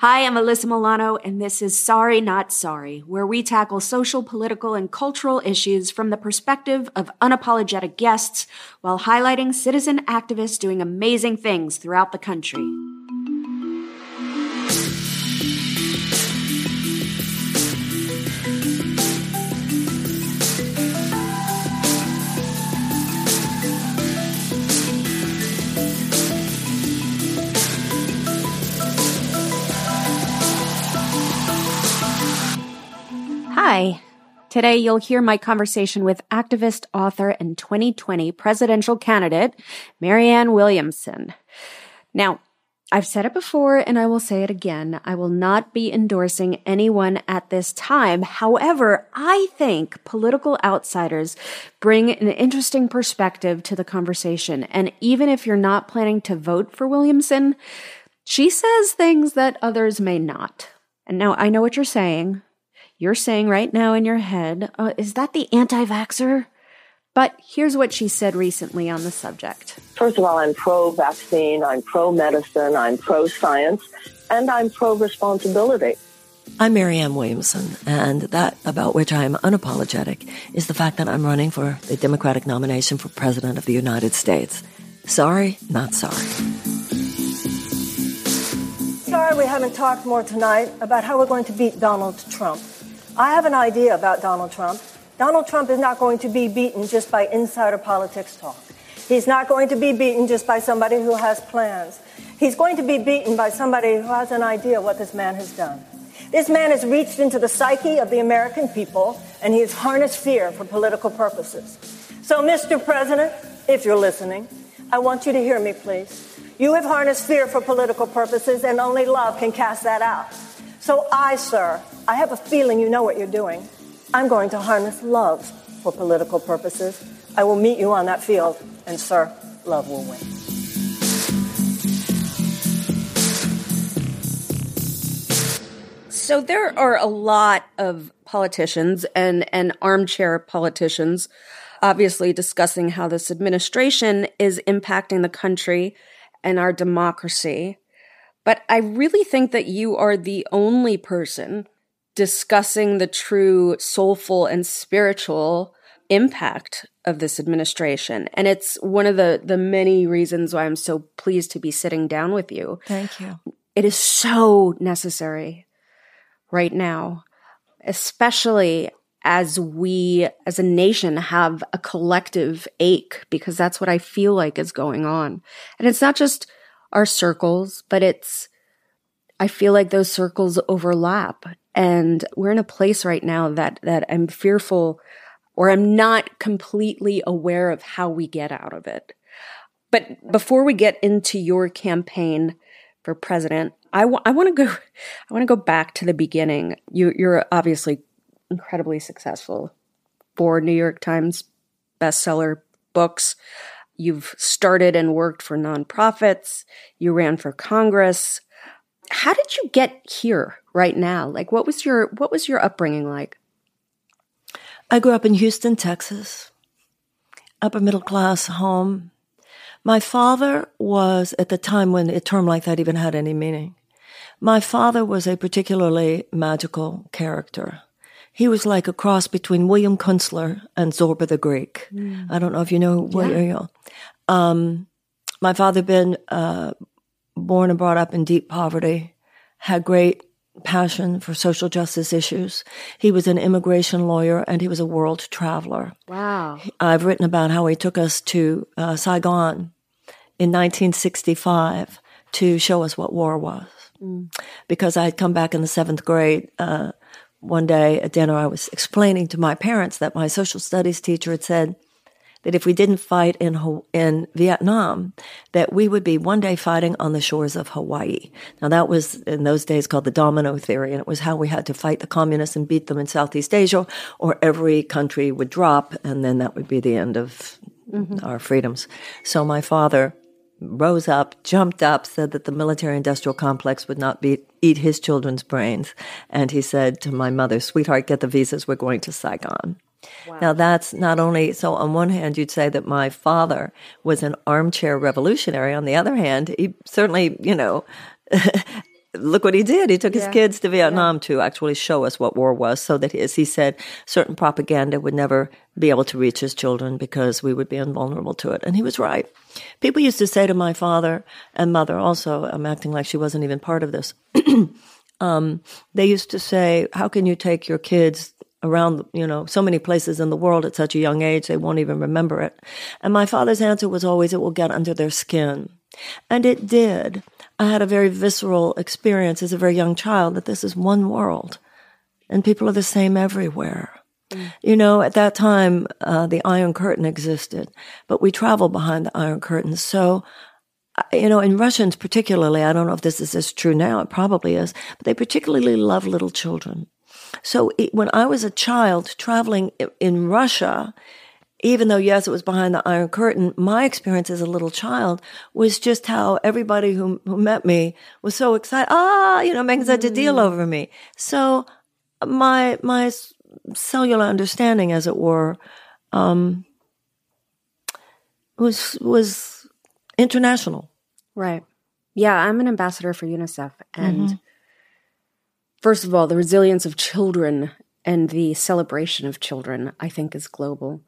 Hi, I'm Alyssa Milano, and this is Sorry Not Sorry, where we tackle social, political, and cultural issues from the perspective of unapologetic guests while highlighting citizen activists doing amazing things throughout the country. Hi. Today, you'll hear my conversation with activist, author, and 2020 presidential candidate, Marianne Williamson. Now, I've said it before and I will say it again. I will not be endorsing anyone at this time. However, I think political outsiders bring an interesting perspective to the conversation. And even if you're not planning to vote for Williamson, she says things that others may not. And now I know what you're saying. You're saying right now in your head, uh, is that the anti vaxxer? But here's what she said recently on the subject. First of all, I'm pro vaccine, I'm pro medicine, I'm pro science, and I'm pro responsibility. I'm Marianne Williamson, and that about which I am unapologetic is the fact that I'm running for the Democratic nomination for President of the United States. Sorry, not sorry. Sorry we haven't talked more tonight about how we're going to beat Donald Trump. I have an idea about Donald Trump. Donald Trump is not going to be beaten just by insider politics talk. He's not going to be beaten just by somebody who has plans. He's going to be beaten by somebody who has an idea what this man has done. This man has reached into the psyche of the American people and he has harnessed fear for political purposes. So, Mr. President, if you're listening, I want you to hear me, please. You have harnessed fear for political purposes and only love can cast that out. So I, sir, I have a feeling you know what you're doing. I'm going to harness love for political purposes. I will meet you on that field, and sir, love will win. So there are a lot of politicians and, and armchair politicians obviously discussing how this administration is impacting the country and our democracy. But I really think that you are the only person discussing the true soulful and spiritual impact of this administration. And it's one of the, the many reasons why I'm so pleased to be sitting down with you. Thank you. It is so necessary right now, especially as we as a nation have a collective ache because that's what I feel like is going on. And it's not just our circles, but it's, I feel like those circles overlap. And we're in a place right now that, that I'm fearful or I'm not completely aware of how we get out of it. But before we get into your campaign four president, I, w- I want to go, I want to go back to the beginning. You, you're obviously incredibly successful for New York Times bestseller books. You've started and worked for nonprofits. You ran for Congress. How did you get here right now? Like what was your what was your upbringing like? I grew up in Houston, Texas. Upper middle class home. My father was at the time when a term like that even had any meaning. My father was a particularly magical character. He was like a cross between William Kunstler and Zorba the Greek. Mm. I don't know if you know William. Um, my father been uh, born and brought up in deep poverty, had great passion for social justice issues. He was an immigration lawyer and he was a world traveler. Wow. I've written about how he took us to uh, Saigon in 1965 to show us what war was. Mm. Because I had come back in the seventh grade uh, one day at dinner, I was explaining to my parents that my social studies teacher had said that if we didn't fight in in Vietnam, that we would be one day fighting on the shores of Hawaii. Now that was in those days called the domino theory, and it was how we had to fight the communists and beat them in Southeast Asia, or every country would drop, and then that would be the end of mm-hmm. our freedoms. So my father rose up, jumped up, said that the military industrial complex would not be, eat his children's brains. And he said to my mother, sweetheart, get the visas. We're going to Saigon. Wow. Now that's not only, so on one hand, you'd say that my father was an armchair revolutionary. On the other hand, he certainly, you know, look what he did. He took yeah. his kids to Vietnam yeah. to actually show us what war was so that, as he said, certain propaganda would never be able to reach his children because we would be invulnerable to it. And he was right. People used to say to my father and mother also, I'm acting like she wasn't even part of this. um, they used to say, how can you take your kids around, you know, so many places in the world at such a young age, they won't even remember it. And my father's answer was always, it will get under their skin. And it did. I had a very visceral experience as a very young child that this is one world and people are the same everywhere. Mm. You know, at that time, uh, the Iron Curtain existed, but we traveled behind the Iron Curtain. So, uh, you know, in Russians particularly, I don't know if this is as true now, it probably is, but they particularly love little children. So it, when I was a child traveling in Russia, even though yes, it was behind the Iron Curtain, my experience as a little child was just how everybody who, who met me was so excited. Ah, you know, making such a deal mm. over me. So my, my cellular understanding, as it were, um, was, was international. Right. Yeah. I'm an ambassador for UNICEF and mm-hmm. First of all, the resilience of children and the celebration of children, I think, is global.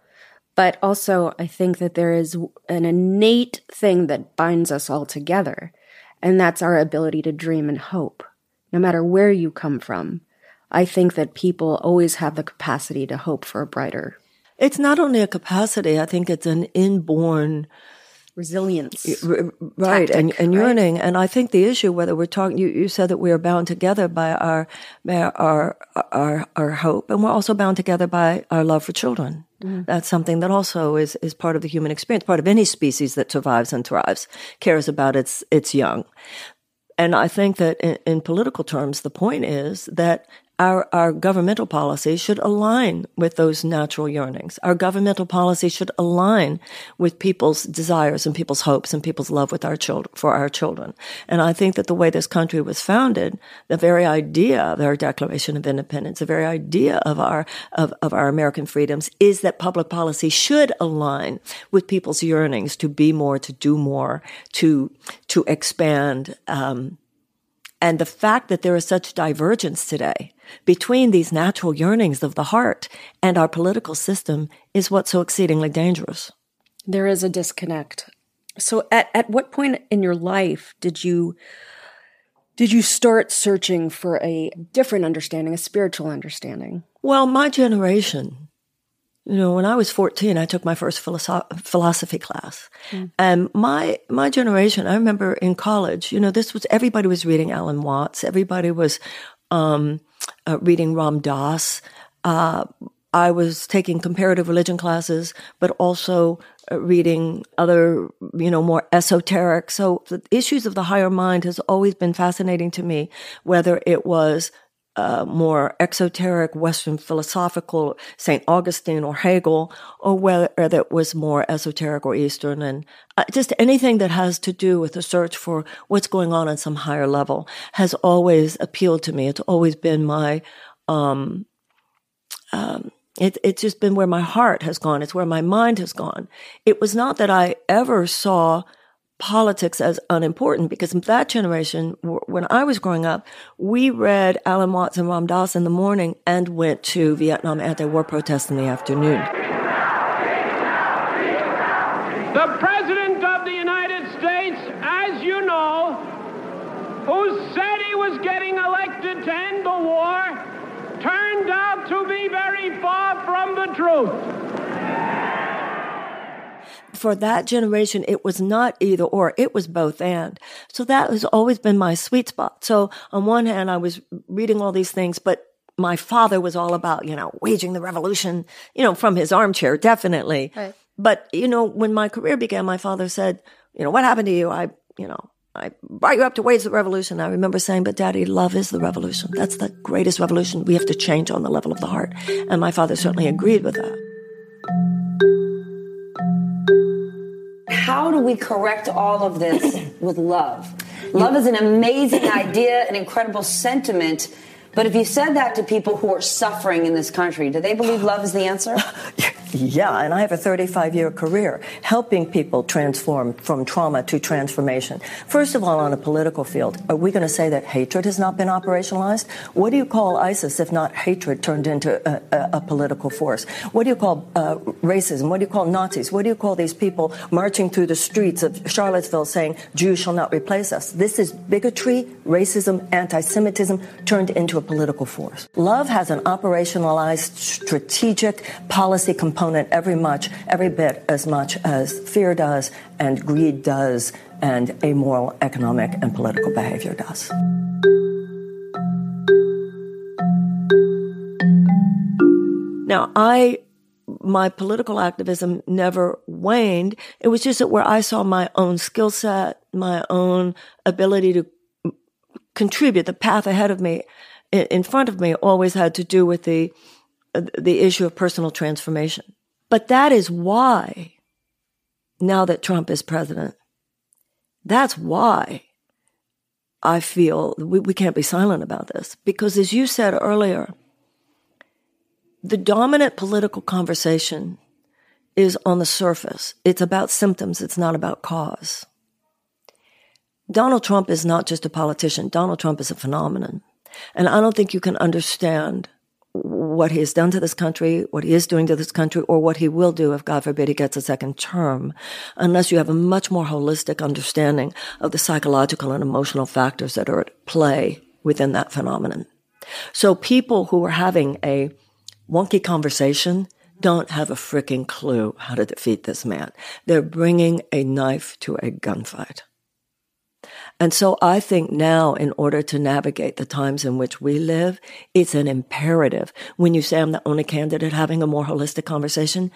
But also, I think that there is an innate thing that binds us all together, and that's our ability to dream and hope, no matter where you come from. I think that people always have the capacity to hope for a brighter. It's not only a capacity, I think it's an inborn resilience. Right. Tactic, and, and yearning. Right? And I think the issue, whether we're talking, you, you said that we are bound together by our, by our, our, our hope, and we're also bound together by our love for children. Mm-hmm. That's something that also is, is part of the human experience, part of any species that survives and thrives, cares about its, its young. And I think that in, in political terms, the point is that our, our governmental policy should align with those natural yearnings. Our governmental policy should align with people's desires and people's hopes and people's love with our children, for our children. And I think that the way this country was founded, the very idea of our Declaration of Independence, the very idea of our, of, of our American freedoms is that public policy should align with people's yearnings to be more, to do more, to, to expand, um, and the fact that there is such divergence today between these natural yearnings of the heart and our political system is what's so exceedingly dangerous. There is a disconnect. So at, at what point in your life did you did you start searching for a different understanding, a spiritual understanding? Well, my generation you know, when I was 14, I took my first philosoph- philosophy class. Mm. And my, my generation, I remember in college, you know, this was, everybody was reading Alan Watts. Everybody was, um, uh, reading Ram Dass. Uh, I was taking comparative religion classes, but also uh, reading other, you know, more esoteric. So the issues of the higher mind has always been fascinating to me, whether it was uh, more exoteric Western philosophical St. Augustine or Hegel, or whether it was more esoteric or Eastern, and uh, just anything that has to do with the search for what's going on on some higher level has always appealed to me. It's always been my, um, um, it, it's just been where my heart has gone. It's where my mind has gone. It was not that I ever saw politics as unimportant because that generation, when I was growing up, we read Alan Watts and Ram Dass in the morning and went to Vietnam anti-war protests in the afternoon. The President of the United States, as you know, who said he was getting elected to end the war, turned out to be very far from the truth for that generation, it was not either or, it was both and. So that has always been my sweet spot. So on one hand, I was reading all these things, but my father was all about, you know, waging the revolution, you know, from his armchair, definitely. Right. But, you know, when my career began, my father said, you know, what happened to you? I, you know, I brought you up to wage the revolution. I remember saying, but daddy, love is the revolution. That's the greatest revolution. We have to change on the level of the heart. And my father certainly agreed with that. How do we correct all of this with love? Love is an amazing idea, an incredible sentiment, But if you said that to people who are suffering in this country, do they believe love is the answer? Yeah, and I have a 35 year career helping people transform from trauma to transformation. First of all, on a political field, are we going to say that hatred has not been operationalized? What do you call ISIS if not hatred turned into a, a, a political force? What do you call uh, racism? What do you call Nazis? What do you call these people marching through the streets of Charlottesville saying, Jews shall not replace us? This is bigotry, racism, anti Semitism turned into a political force. Love has an operationalized strategic policy component every much, every bit as much as fear does and greed does and amoral economic and political behavior does. Now, I my political activism never waned. It was just that where I saw my own skill set, my own ability to contribute, the path ahead of me, in front of me, always had to do with the the issue of personal transformation. But that is why, now that Trump is president, that's why I feel we, we can't be silent about this. Because as you said earlier, the dominant political conversation is on the surface. It's about symptoms. It's not about cause. Donald Trump is not just a politician. Donald Trump is a phenomenon. And I don't think you can understand what he has done to this country, what he is doing to this country, or what he will do if, God forbid, he gets a second term, unless you have a much more holistic understanding of the psychological and emotional factors that are at play within that phenomenon. So people who are having a wonky conversation don't have a freaking clue how to defeat this man. They're bringing a knife to a gunfight. And so I think now, in order to navigate the times in which we live, it's an imperative. When you say I'm the only candidate having a more holistic conversation,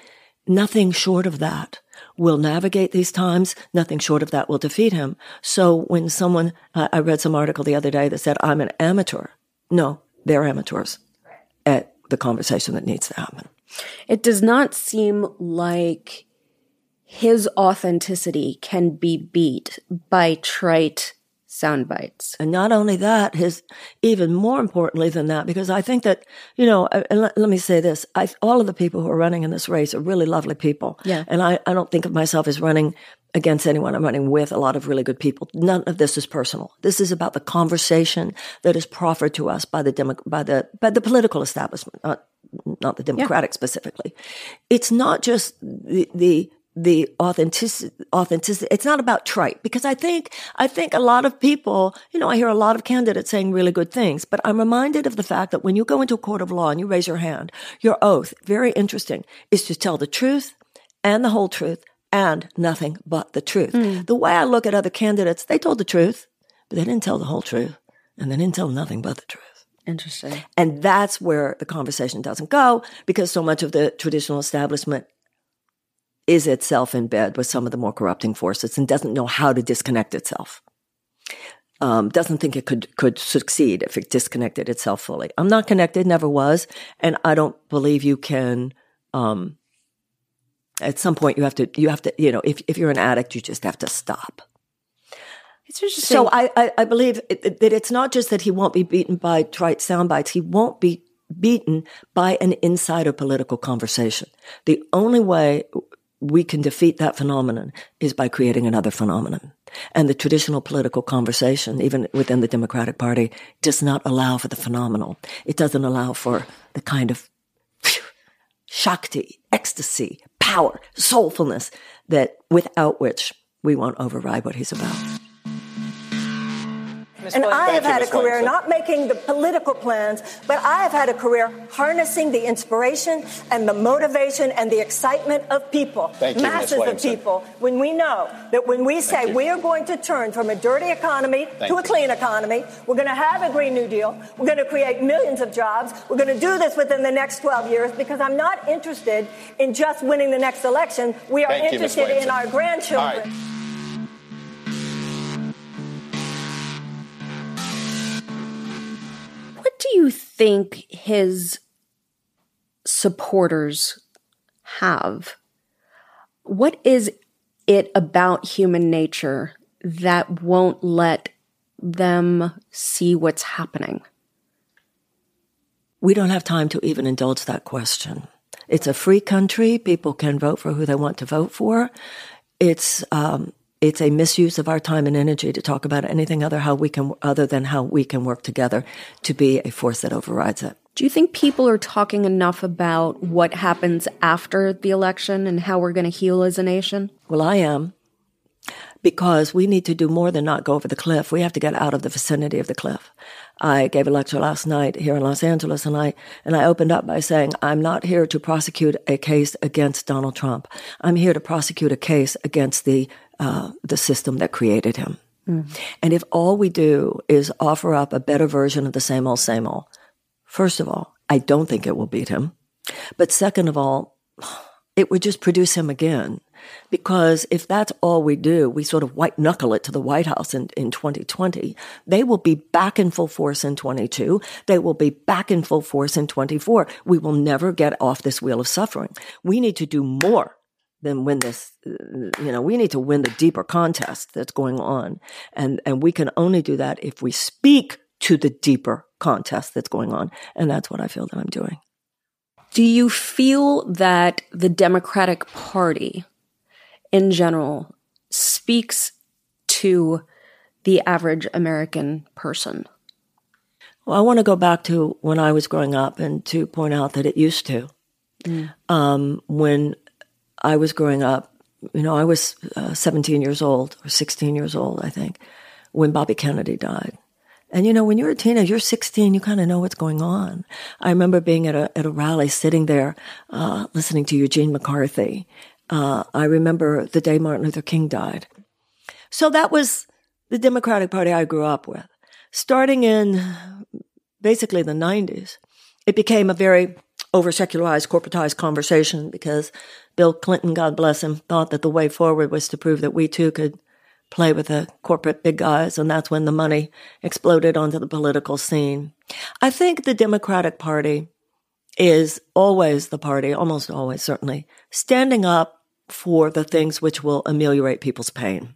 nothing short of that will navigate these times. Nothing short of that will defeat him. So when someone, I read some article the other day that said, I'm an amateur. No, they're amateurs at the conversation that needs to happen. It does not seem like his authenticity can be beat by trite sound bites. And not only that, his even more importantly than that, because I think that, you know, uh, and let, let, me say this, I, all of the people who are running in this race are really lovely people. Yeah. And I, I don't think of myself as running against anyone. I'm running with a lot of really good people. None of this is personal. This is about the conversation that is proffered to us by the demo, by the, by the political establishment, not, not the Democratic yeah. specifically. It's not just the, the, the authenticity, authenticity. It's not about trite because I think, I think a lot of people, you know, I hear a lot of candidates saying really good things, but I'm reminded of the fact that when you go into a court of law and you raise your hand, your oath, very interesting, is to tell the truth and the whole truth and nothing but the truth. Mm. The way I look at other candidates, they told the truth, but they didn't tell the whole truth and they didn't tell nothing but the truth. Interesting. And that's where the conversation doesn't go because so much of the traditional establishment is itself in bed with some of the more corrupting forces and doesn't know how to disconnect itself. Um, doesn't think it could could succeed if it disconnected itself fully. I'm not connected, never was, and I don't believe you can. Um, at some point, you have to you have to you know if if you're an addict, you just have to stop. It's interesting. So I I, I believe it, that it's not just that he won't be beaten by trite sound bites. He won't be beaten by an insider political conversation. The only way we can defeat that phenomenon is by creating another phenomenon. And the traditional political conversation, even within the Democratic Party, does not allow for the phenomenal. It doesn't allow for the kind of phew, shakti, ecstasy, power, soulfulness that without which we won't override what he's about. And I have had a career not making the political plans, but I have had a career harnessing the inspiration and the motivation and the excitement of people, Thank masses of people. When we know that when we say we are going to turn from a dirty economy Thank to a clean economy, we're going to have a Green New Deal, we're going to create millions of jobs, we're going to do this within the next 12 years because I'm not interested in just winning the next election. We are Thank interested you, in our grandchildren. Do you think his supporters have? What is it about human nature that won't let them see what's happening? We don't have time to even indulge that question. It's a free country. People can vote for who they want to vote for. It's, um, it's a misuse of our time and energy to talk about anything other how we can other than how we can work together to be a force that overrides it. Do you think people are talking enough about what happens after the election and how we're going to heal as a nation? Well, I am because we need to do more than not go over the cliff. We have to get out of the vicinity of the cliff. I gave a lecture last night here in Los Angeles and I, and I opened up by saying, I'm not here to prosecute a case against Donald Trump. I'm here to prosecute a case against the, uh, the system that created him. Mm. And if all we do is offer up a better version of the same old, same old, first of all, I don't think it will beat him. But second of all, it would just produce him again. Because if that's all we do, we sort of white knuckle it to the White House in, in 2020. They will be back in full force in 22. They will be back in full force in 24. We will never get off this wheel of suffering. We need to do more than win this. You know, we need to win the deeper contest that's going on. And, and we can only do that if we speak to the deeper contest that's going on. And that's what I feel that I'm doing. Do you feel that the Democratic Party in general speaks to the average American person? Well, I want to go back to when I was growing up and to point out that it used to. Mm. Um, when I was growing up, you know, I was uh, 17 years old or 16 years old, I think, when Bobby Kennedy died. And you know, when you're a teenager, you're 16, you kind of know what's going on. I remember being at a, at a rally, sitting there, uh, listening to Eugene McCarthy uh, I remember the day Martin Luther King died. So that was the Democratic Party I grew up with. Starting in basically the 90s, it became a very over secularized, corporatized conversation because Bill Clinton, God bless him, thought that the way forward was to prove that we too could play with the corporate big guys. And that's when the money exploded onto the political scene. I think the Democratic Party is always the party, almost always certainly, standing up for the things which will ameliorate people's pain.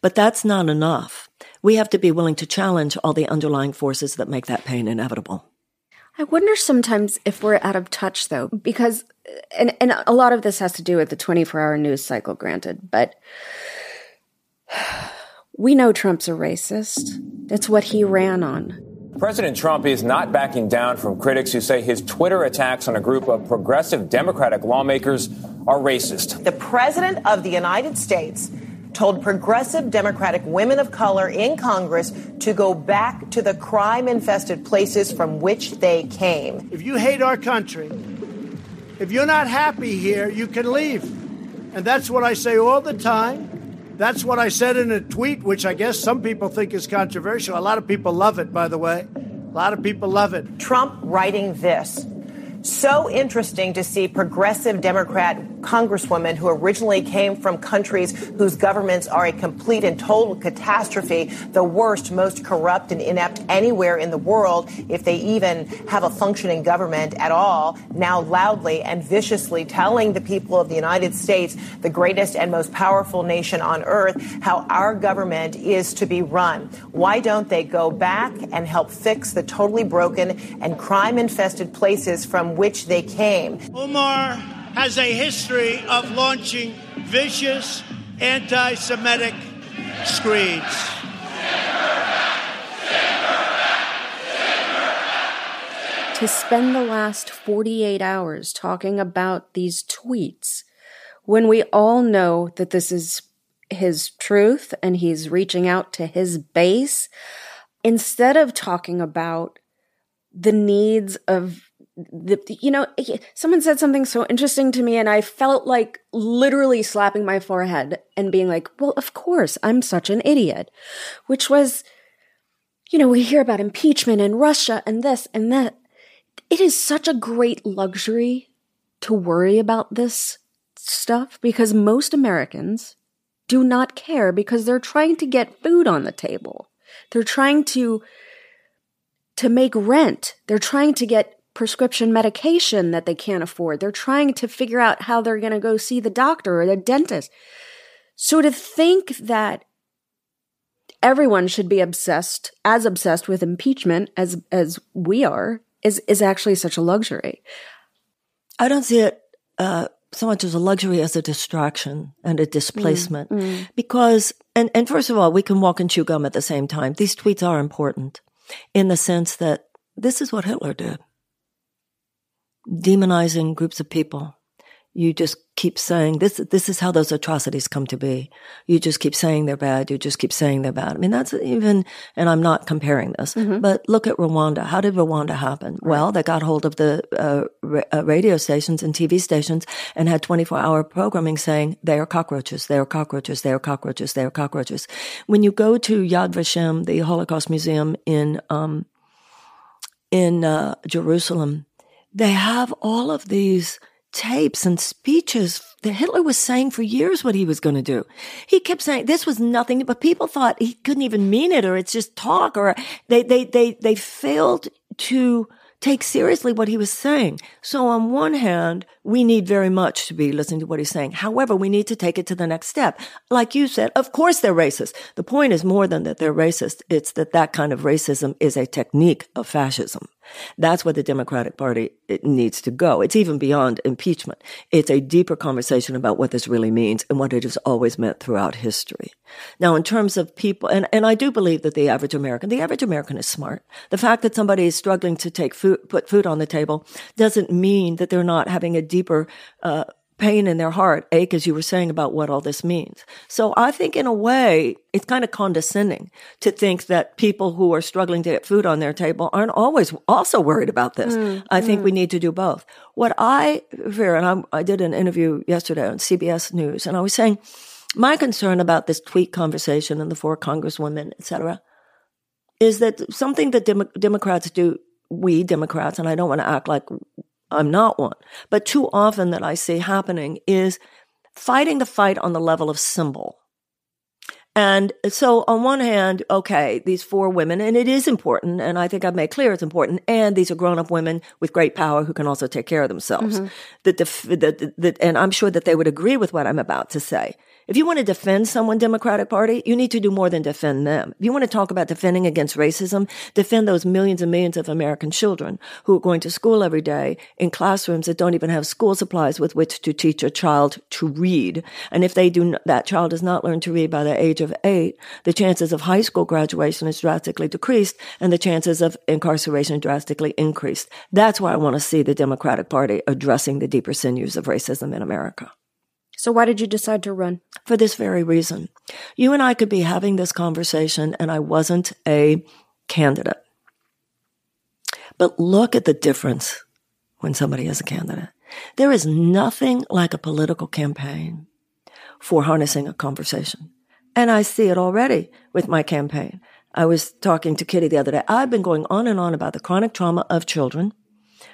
But that's not enough. We have to be willing to challenge all the underlying forces that make that pain inevitable. I wonder sometimes if we're out of touch though, because, and, and a lot of this has to do with the 24 hour news cycle, granted, but we know Trump's a racist. That's what he ran on. President Trump is not backing down from critics who say his Twitter attacks on a group of progressive Democratic lawmakers are racist. The President of the United States told progressive Democratic women of color in Congress to go back to the crime infested places from which they came. If you hate our country, if you're not happy here, you can leave. And that's what I say all the time. That's what I said in a tweet, which I guess some people think is controversial. A lot of people love it, by the way. A lot of people love it. Trump writing this so interesting to see progressive Democrat congresswomen who originally came from countries whose governments are a complete and total catastrophe, the worst, most corrupt and inept anywhere in the world, if they even have a functioning government at all, now loudly and viciously telling the people of the United States, the greatest and most powerful nation on earth, how our government is to be run. Why don't they go back and help fix the totally broken and crime infested places from which they came. Omar has a history of launching vicious anti Semitic screeds. To spend the last 48 hours talking about these tweets when we all know that this is his truth and he's reaching out to his base, instead of talking about the needs of the, you know, someone said something so interesting to me and I felt like literally slapping my forehead and being like, well, of course, I'm such an idiot, which was, you know, we hear about impeachment and Russia and this and that. It is such a great luxury to worry about this stuff because most Americans do not care because they're trying to get food on the table. They're trying to to make rent. They're trying to get prescription medication that they can't afford. They're trying to figure out how they're going to go see the doctor or the dentist. So to think that everyone should be obsessed, as obsessed with impeachment as, as we are, is is actually such a luxury. I don't see it uh, so much as a luxury as a distraction and a displacement. Mm, mm. Because, and, and first of all, we can walk and chew gum at the same time. These tweets are important in the sense that this is what Hitler did. Demonizing groups of people. You just keep saying this this is how those atrocities come to be. You just keep saying they're bad. You just keep saying they're bad. I mean that's even and i'm not comparing this mm-hmm. but look at rwanda. How did rwanda happen? Right. well they got hold of the uh, ra- uh, radio stations and tv stations and had 24 hour programming saying they are cockroaches they are cockroaches they are cockroaches they are cockroaches. When you go to yad vashem the holocaust museum in um, in uh, jerusalem they have all of these tapes and speeches that Hitler was saying for years what he was going to do. He kept saying this was nothing, but people thought he couldn't even mean it or it's just talk or they, they, they, they failed to take seriously what he was saying. So on one hand, we need very much to be listening to what he's saying. However, we need to take it to the next step. Like you said, of course they're racist. The point is more than that they're racist. It's that that kind of racism is a technique of fascism. That's where the Democratic Party needs to go. It's even beyond impeachment. It's a deeper conversation about what this really means and what it has always meant throughout history. Now, in terms of people, and, and I do believe that the average American, the average American is smart. The fact that somebody is struggling to take food, put food on the table doesn't mean that they're not having a deeper, uh, pain in their heart ache, as you were saying about what all this means. So I think in a way, it's kind of condescending to think that people who are struggling to get food on their table aren't always also worried about this. Mm, I think mm. we need to do both. What I fear, and I'm, I did an interview yesterday on CBS News, and I was saying, my concern about this tweet conversation and the four congresswomen, et cetera, is that something that Dem- Democrats do, we Democrats, and I don't want to act like I'm not one. But too often that I see happening is fighting the fight on the level of symbol. And so on one hand, okay, these four women, and it is important, and I think I've made clear it's important, and these are grown up women with great power who can also take care of themselves. Mm-hmm. That the, the, the, and I'm sure that they would agree with what I'm about to say. If you want to defend someone, Democratic Party, you need to do more than defend them. If you want to talk about defending against racism, defend those millions and millions of American children who are going to school every day in classrooms that don't even have school supplies with which to teach a child to read. And if they do, that child does not learn to read by the age of eight, the chances of high school graduation is drastically decreased and the chances of incarceration drastically increased. That's why I want to see the Democratic Party addressing the deeper sinews of racism in America. So why did you decide to run? For this very reason. You and I could be having this conversation and I wasn't a candidate. But look at the difference when somebody is a candidate. There is nothing like a political campaign for harnessing a conversation. And I see it already with my campaign. I was talking to Kitty the other day. I've been going on and on about the chronic trauma of children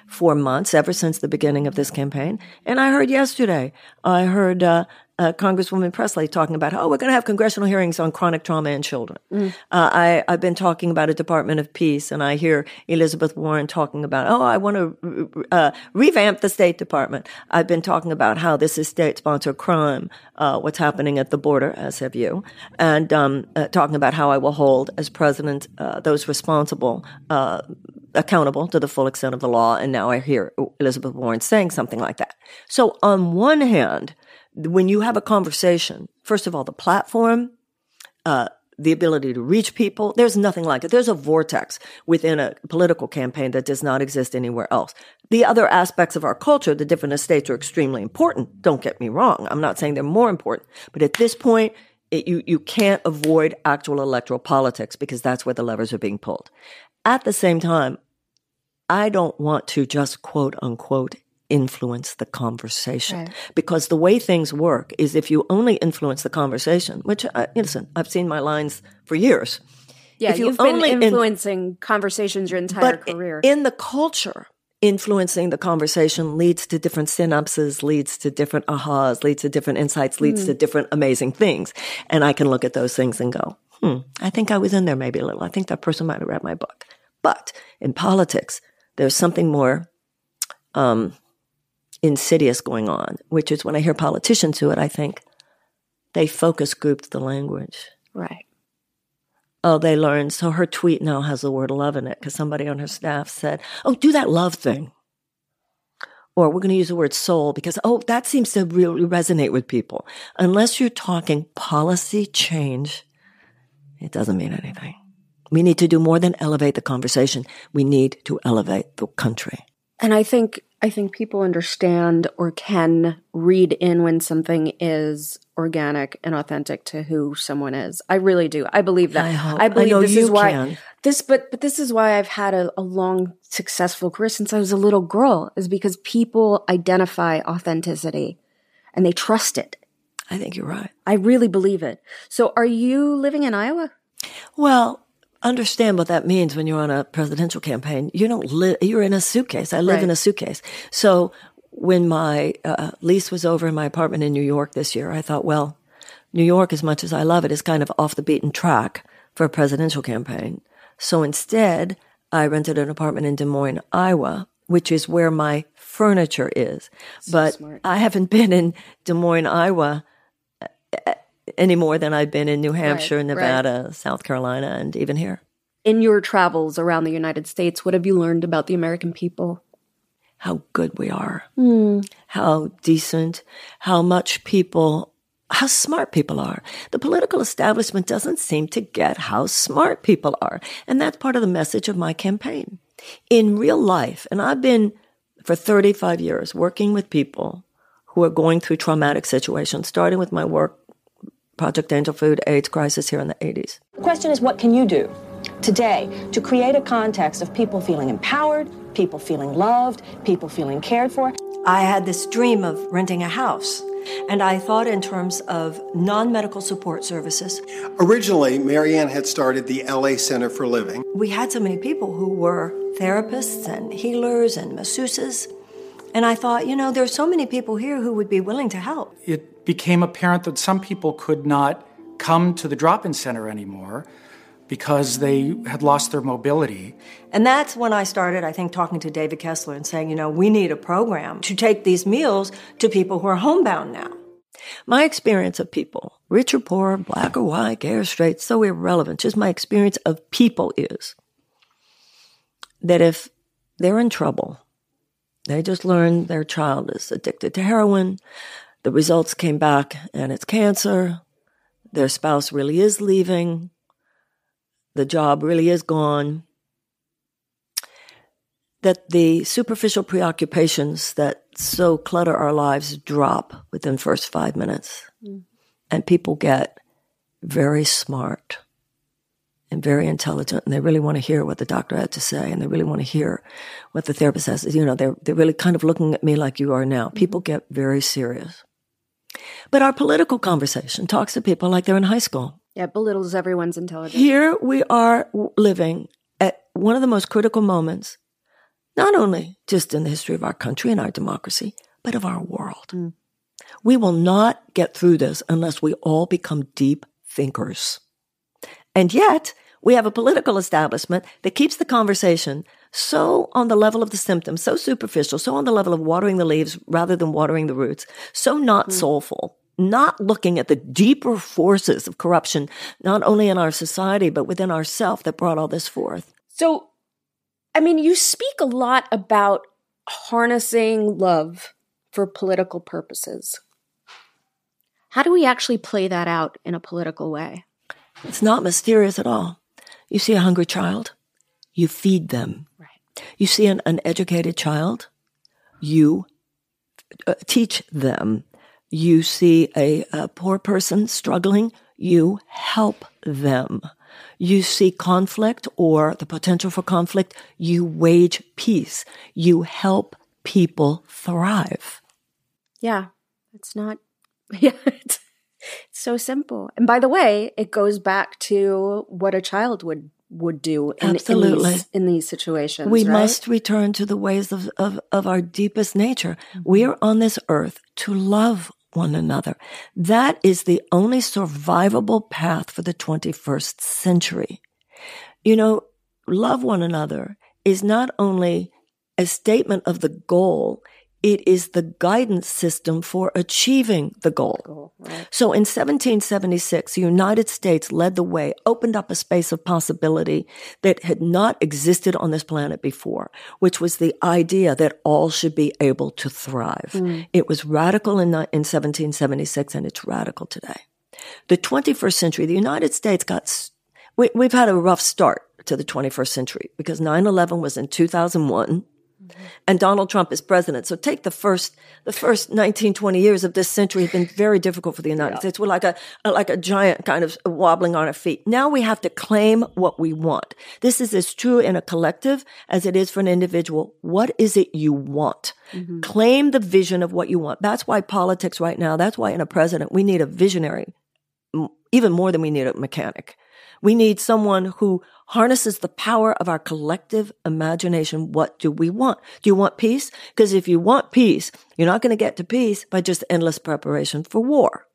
for months, ever since the beginning of this campaign. And I heard yesterday, I heard uh, uh, Congresswoman Pressley talking about, oh, we're going to have congressional hearings on chronic trauma in children. Mm. Uh, I, I've been talking about a Department of Peace, and I hear Elizabeth Warren talking about, oh, I want to uh, revamp the State Department. I've been talking about how this is state-sponsored crime, uh, what's happening at the border, as have you, and um, uh, talking about how I will hold, as president, uh, those responsible accountable to the full extent of the law. And now I hear Elizabeth Warren saying something like that. So on one hand, when you have a conversation, first of all, the platform, uh, the ability to reach people, there's nothing like it. There's a vortex within a political campaign that does not exist anywhere else. The other aspects of our culture, the different estates are extremely important. Don't get me wrong. I'm not saying they're more important, but at this point, it, you, you can't avoid actual electoral politics because that's where the levers are being pulled. At the same time, I don't want to just quote unquote influence the conversation right. because the way things work is if you only influence the conversation, which uh, listen, I've seen my lines for years. Yeah, you have been influencing in, conversations your entire career. In the culture, influencing the conversation leads to different synapses, leads to different ahas, leads to different insights, leads mm. to different amazing things. And I can look at those things and go, hmm, I think I was in there maybe a little. I think that person might have read my book. But in politics, there's something more um, insidious going on, which is when I hear politicians do it, I think they focus grouped the language. Right. Oh, they learned. So her tweet now has the word love in it because somebody on her staff said, Oh, do that love thing. Or we're going to use the word soul because, oh, that seems to really resonate with people. Unless you're talking policy change, it doesn't mean anything. We need to do more than elevate the conversation. We need to elevate the country. And I think I think people understand or can read in when something is organic and authentic to who someone is. I really do. I believe that. I, hope, I believe I this is why can. this but but this is why I've had a, a long successful career since I was a little girl is because people identify authenticity and they trust it. I think you're right. I really believe it. So are you living in Iowa? Well, understand what that means when you're on a presidential campaign. You don't live, you're in a suitcase. I live Right. in a suitcase. So when my uh, lease was over in my apartment in New York this year, I thought, well, New York, as much as I love it, is kind of off the beaten track for a presidential campaign. So instead, I rented an apartment in Des Moines, Iowa, which is where my furniture is. but I haven't been in Des Moines, Iowa any more than I've been in New Hampshire, right. Nevada, South Carolina, and even here. In your travels around the United States, what have you learned about the American people? How good we are, hmm. how decent, how much people, how smart people are. The political establishment doesn't seem to get how smart people are. And that's part of the message of my campaign. In real life, and I've been for 35 years working with people who are going through traumatic situations, starting with my work, Project Angel Food AIDS crisis here in the 80s. The question is, what can you do today to create a context of people feeling empowered, people feeling loved, people feeling cared for? I had this dream of renting a house, and I thought in terms of non medical support services. Originally, Marianne had started the LA Center for Living. We had so many people who were therapists and healers and masseuses. And I thought, you know, there's so many people here who would be willing to help. it became apparent that some people could not come to the drop in center anymore because they had lost their mobility. And that's when I started, I think, talking to David Kessler and saying, you know, we need a program to take these meals to people who are homebound now. My experience of people, rich or poor, black or white, gay or straight, so irrelevant. Just my experience of people is that if they're in trouble, they just learned their child is addicted to heroin, the results came back and it's cancer, their spouse really is leaving, the job really is gone, that the superficial preoccupations that so clutter our lives drop within the first five minutes. Mm. And people get very smart and very intelligent and they really want to hear what the doctor had to say and they really want to hear what the therapist has. You know, they're, they're really kind of looking at me like you are now. Mm-hmm. People get very serious. But our political conversation talks to people like they're in high school. Yeah, belittles everyone's intelligence. Here we are living at one of the most critical moments, not only just in the history of our country and our democracy, but of our world. Mm. We will not get through this unless we all become deep thinkers. And yet, we have a political establishment that keeps the conversation so on the level of the symptoms, so superficial, so on the level of watering the leaves rather than watering the roots, so not hmm. soulful, not looking at the deeper forces of corruption, not only in our society, but within ourself that brought all this forth. So, I mean, you speak a lot about harnessing love for political purposes. How do we actually play that out in a political way? It's not mysterious at all. You see a hungry child, you feed them. Right. You see an uneducated child, you uh, teach them. You see a, a poor person struggling, you help them. You see conflict or the potential for conflict, you wage peace. You help people thrive. Yeah, it's not. Yeah, it's, it's so simple. And by the way, it goes back to what a child would would do in, Absolutely. in, these, in these situations. We right? must return to the ways of, of, of our deepest nature. Mm-hmm. We are on this earth to love one another. That is the only survivable path for the 21st century. You know, love one another is not only a statement of the goal, It is the guidance system for achieving the goal. Cool, right. So in 1776, the United States led the way, opened up a space of possibility that had not existed on this planet before, which was the idea that all should be able to thrive. Mm. It was radical in, in 1776 and it's radical today. The 21st century, the United States got, we, we've had a rough start to the 21st century because 9-11 was in 2001 and Donald Trump is president. So take the first, the first 19, 20 years of this century have been very difficult for the United States. We're like a, like a giant kind of wobbling on our feet. Now we have to claim what we want. This is as true in a collective as it is for an individual. What is it you want? Mm-hmm. Claim the vision of what you want. That's why politics right now, that's why in a president, we need a visionary even more than we need a mechanic. We need someone who harnesses the power of our collective imagination. What do we want? Do you want peace? Because if you want peace, you're not going to get to peace by just endless preparation for war.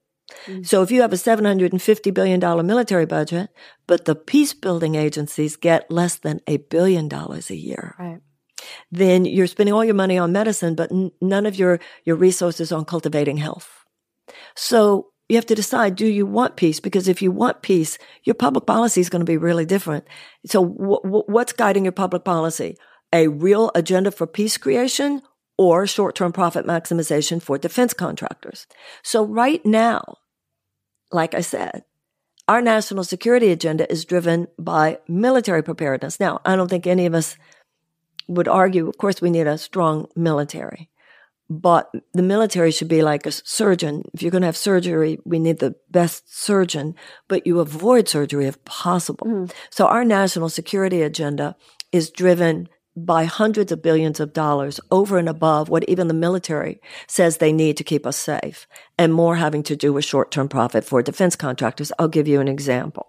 Mm. So if you have a $750 billion military budget, but the peace building agencies get less than a billion dollars a year, Right. then you're spending all your money on medicine, but n- none of your, your resources on cultivating health. So you have to decide, do you want peace? Because if you want peace, your public policy is going to be really different. So wh- wh- what's guiding your public policy? A real agenda for peace creation or short-term profit maximization for defense contractors? So right now, like I said, our national security agenda is driven by military preparedness. Now, I don't think any of us would argue, of course, we need a strong military, but the military should be like a surgeon. If you're going to have surgery, we need the best surgeon, but you avoid surgery if possible. Mm. So our national security agenda is driven by hundreds of billions of dollars over and above what even the military says they need to keep us safe and more having to do with short-term profit for defense contractors. I'll give you an example.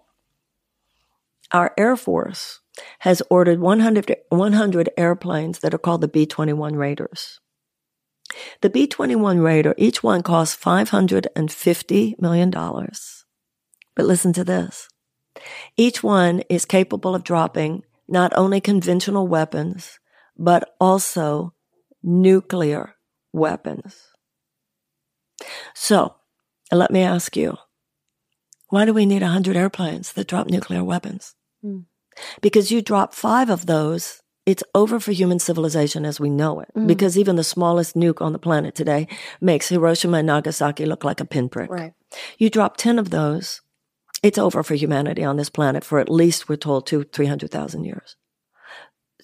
Our Air Force has ordered 100, 100 airplanes that are called the B-21 Raiders. The B-21 Raider, each one costs $550 million. But listen to this. Each one is capable of dropping not only conventional weapons, but also nuclear weapons. So, let me ask you, why do we need 100 airplanes that drop nuclear weapons? Hmm. Because you drop five of those, it's over for human civilization as we know it. Mm. Because even the smallest nuke on the planet today makes Hiroshima and Nagasaki look like a pinprick. Right. You drop 10 of those, it's over for humanity on this planet for at least, we're told, two, 300,000 years.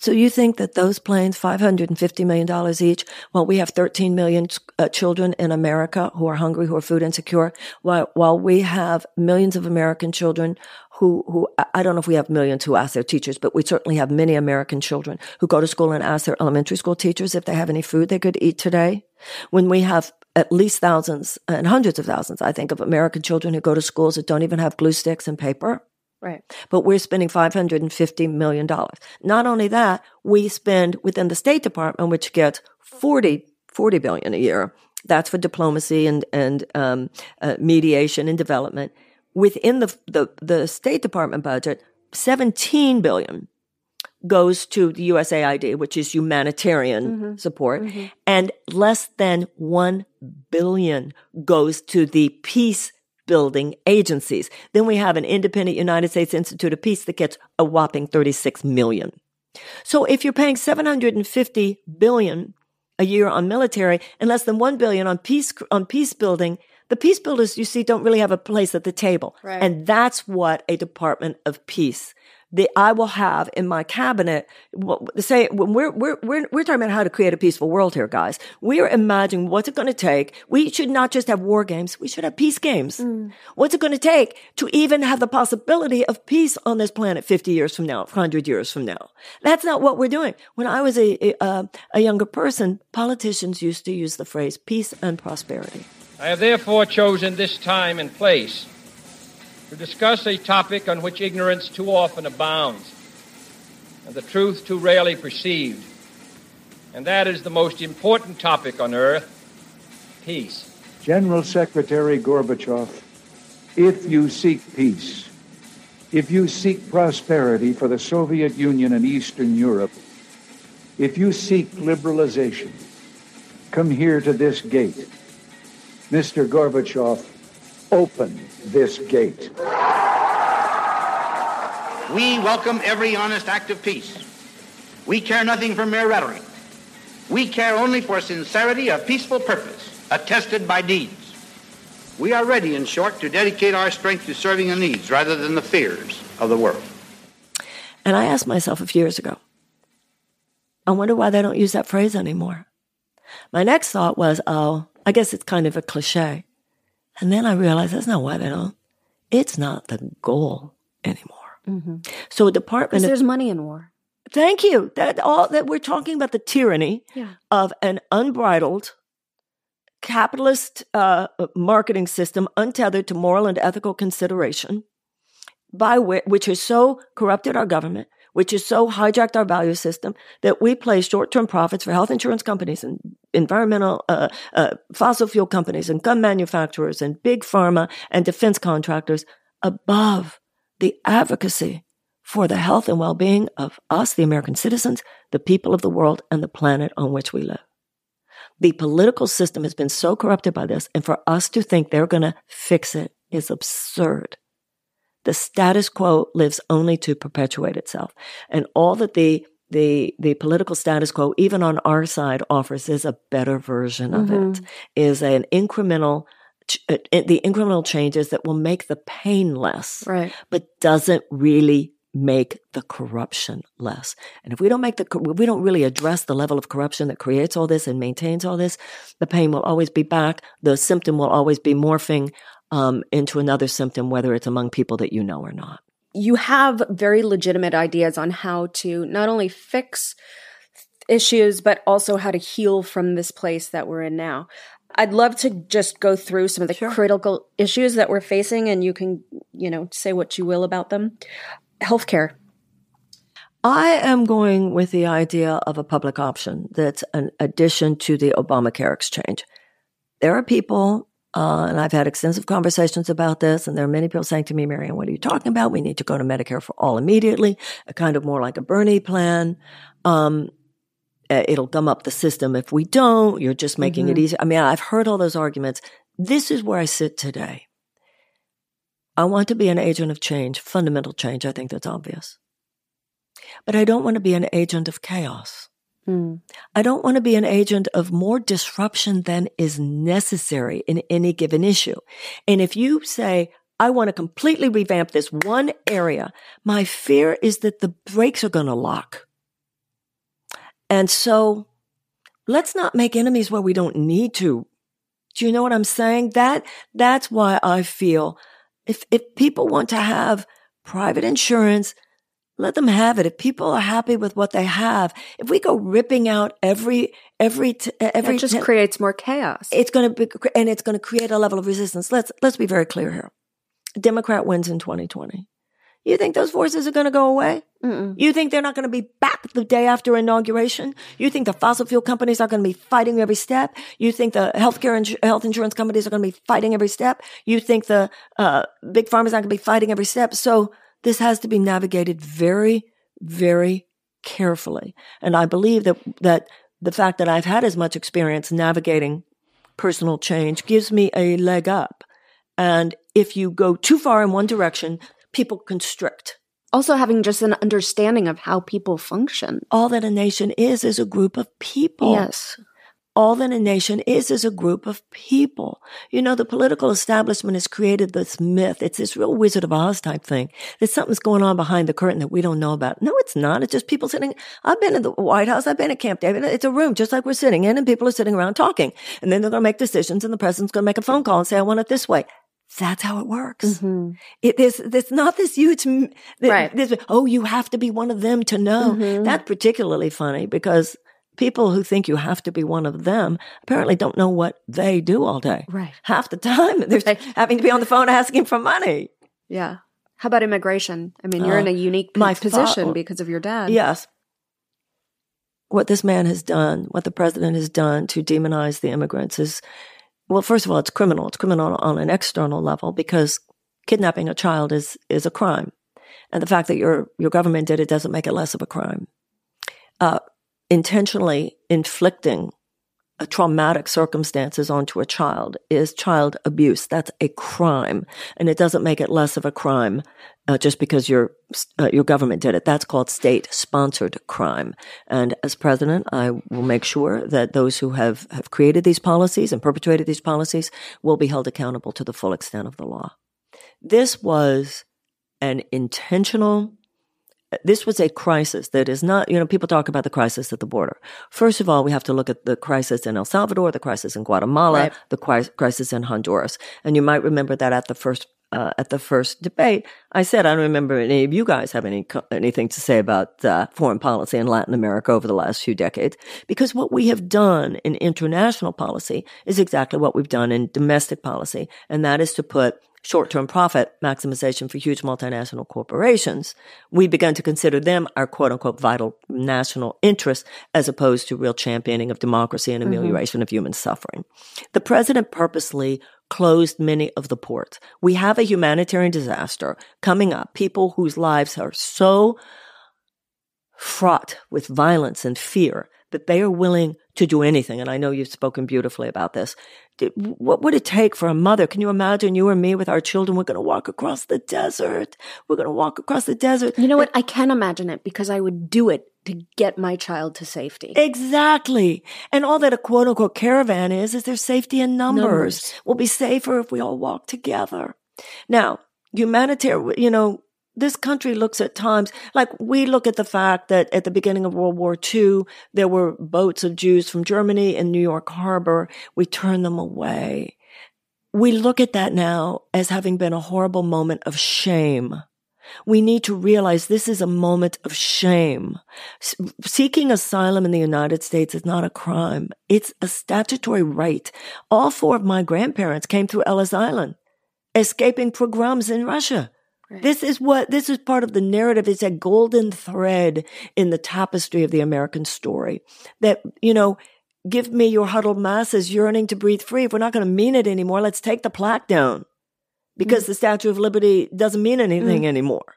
So you think that those planes, $550 million each, while we have 13 million uh, children in America who are hungry, who are food insecure, while, while we have millions of American children who, who, I don't know if we have millions who ask their teachers, but we certainly have many American children who go to school and ask their elementary school teachers if they have any food they could eat today. When we have at least thousands and hundreds of thousands, I think, of American children who go to schools that don't even have glue sticks and paper. Right. But we're spending $550 million. Not only that, we spend within the State Department, which gets 40, 40 billion a year. That's for diplomacy and, and, um, uh, mediation and development. Within the, the, the State Department budget, 17 billion goes to the USAID, which is humanitarian mm-hmm. support, mm-hmm. and less than 1 billion goes to the peace building agencies. Then we have an independent United States Institute of Peace that gets a whopping 36 million. So if you're paying 750 billion a year on military and less than 1 billion on peace on peace building, the peace builders you see don't really have a place at the table. Right. And that's what a Department of Peace the I will have in my cabinet. what- Say when we're we're we're we're talking about how to create a peaceful world here, guys. We're imagining what's it going to take. We should not just have war games. We should have peace games. Mm. What's it going to take to even have the possibility of peace on this planet 50 years from now, 100 years from now? That's not what we're doing. When I was a a, a younger person, politicians used to use the phrase peace and prosperity. I have therefore chosen this time and place to discuss a topic on which ignorance too often abounds and the truth too rarely perceived. And that is the most important topic on earth peace. General Secretary Gorbachev, if you seek peace, if you seek prosperity for the Soviet Union and Eastern Europe, if you seek liberalization, come here to this gate. Mr. Gorbachev, open this gate. We welcome every honest act of peace. We care nothing for mere rhetoric. We care only for sincerity of peaceful purpose, attested by deeds. We are ready, in short, to dedicate our strength to serving the needs rather than the fears of the world. And I asked myself a few years ago, I wonder why they don't use that phrase anymore. My next thought was, oh, I guess it's kind of a cliche. And then I realized that's not why they don't. It's not the goal anymore. Mm-hmm. So a department of- there's money in war. Thank you. That all that we're talking about the tyranny Yeah. of an unbridled capitalist uh, marketing system untethered to moral and ethical consideration, by which, which has so corrupted our government, which has so hijacked our value system that we place short-term profits for health insurance companies and environmental uh, uh, fossil fuel companies and gun manufacturers and big pharma and defense contractors above the advocacy for the health and well-being of us, the American citizens, the people of the world, and the planet on which we live. The political system has been so corrupted by this, and for us to think they're going to fix it is absurd. The status quo lives only to perpetuate itself, and all that the the the political status quo, even on our side, offers is a better version of Mhm. it. Is an incremental, ch- uh, the incremental changes that will make the pain less, Right. but doesn't really make the corruption less. And if we don't make the, we don't really address the level of corruption that creates all this and maintains all this, the pain will always be back. The symptom will always be morphing um, into another symptom, whether it's among people that you know or not. you have very legitimate ideas on how to not only fix issues, but also how to heal from this place that we're in now. I'd love to just go through some of the critical issues that we're facing, and you can, you know, say what you will about them. Healthcare. I am going with the idea of a public option that's an addition to the Obamacare exchange. There are people, uh, and I've had extensive conversations about this, and there are many people saying to me, Marianne, what are you talking about? We need to go to Medicare for all immediately, a kind of more like a Bernie plan. Um, uh, it'll gum up the system if we don't. You're just making it Mhm. easy. I mean, I've heard all those arguments. This is where I sit today. I want to be an agent of change, fundamental change. I think that's obvious. But I don't want to be an agent of chaos. Mm. I don't want to be an agent of more disruption than is necessary in any given issue. And if you say, I want to completely revamp this one area, my fear is that the brakes are going to lock. And so let's not make enemies where we don't need to. Do you know what I'm saying? That, that's why I feel if, if people want to have private insurance, let them have it. If people are happy with what they have, if we go ripping out every, every, t- every, That just ten- creates more chaos. it's going to be, and it's going to create a level of resistance. Let's, let's be very clear here. Democrat wins in 2020. You think those forces are going to go away? Mm-mm. You think they're not going to be back the day after inauguration? You think the fossil fuel companies are going to be fighting every step? You think the healthcare and health insurance companies are going to be fighting every step? You think the uh, big pharma's not going to be fighting every step? So this has to be navigated very, very carefully. And I believe that that the fact that I've had as much experience navigating personal change gives me a leg up. And if you go too far in one direction, people constrict. Also, having just an understanding of how people function. All that a nation is is a group of people. Yes. All that a nation is is a group of people. You know, the political establishment has created this myth. It's this real Wizard of Oz type thing. There's something's going on behind the curtain that we don't know about. No, it's not. It's just people sitting. I've been in the White House. I've been at Camp David. It's a room just like we're sitting in and people are sitting around talking. And then they're going to make decisions and the president's going to make a phone call and say, I want it this way. That's how it works. Mm-hmm. It, there's, there's not this huge, m- th- Right. this, oh, you have to be one of them to know. Mhm. That's particularly funny because people who think you have to be one of them apparently don't know what they do all day. Right. Half the time they're having to be on the phone asking for money. Yeah. How about immigration? I mean, you're in Uh, a unique p- position fa- because of your dad. Yes. What this man has done, what the president has done to demonize the immigrants is, well, first of all, it's criminal. It's criminal on an external level because kidnapping a child is, is a crime. And the fact that your, your government did it doesn't make it less of a crime. Uh, intentionally inflicting traumatic circumstances onto a child is child abuse. That's a crime, and it doesn't make it less of a crime uh, just because your uh, your government did it. That's called state sponsored crime. And as president, I will make sure that those who have have created these policies and perpetrated these policies will be held accountable to the full extent of the law. This was an intentional this was a crisis that is not, you know, people talk about the crisis at the border. First of all, we have to look at the crisis in El Salvador, the crisis in Guatemala, right. the crisis in Honduras. And you might remember that at the first uh, at the first debate, I said I don't remember any of you guys have any anything to say about uh, foreign policy in Latin America over the last few decades, because what we have done in international policy is exactly what we've done in domestic policy, and that is to put short-term profit maximization for huge multinational corporations, we began to consider them our quote unquote vital national interests as opposed to real championing of democracy and mm-hmm. amelioration mm-hmm. of human suffering. The president purposely closed many of the ports. We have a humanitarian disaster coming up, people whose lives are so fraught with violence and fear that they are willing to do anything. And I know you've spoken beautifully about this what would it take for a mother? Can you imagine you or me with our children? We're going to walk across the desert. We're going to walk across the desert. You know what? I can imagine it because I would do it to get my child to safety. Exactly. And all that a quote unquote caravan is, is there's safety in numbers. numbers. We'll be safer if we all walk together. Now, humanitarian, you know, this country looks at times like we look at the fact that at the beginning of World War II, there were boats of Jews from Germany in New York Harbor. We turn them away. We look at that now as having been a horrible moment of shame. We need to realize this is a moment of shame. Seeking asylum in the United States is not a crime. It's a statutory right. All four of my grandparents came through Ellis Island, escaping pogroms in Russia. This is what, this is part of the narrative. It's a golden thread in the tapestry of the American story that, you know, give me your huddled masses yearning to breathe free. If we're not going to mean it anymore, let's take the plaque down because mm. the Statue of Liberty doesn't mean anything mm. anymore.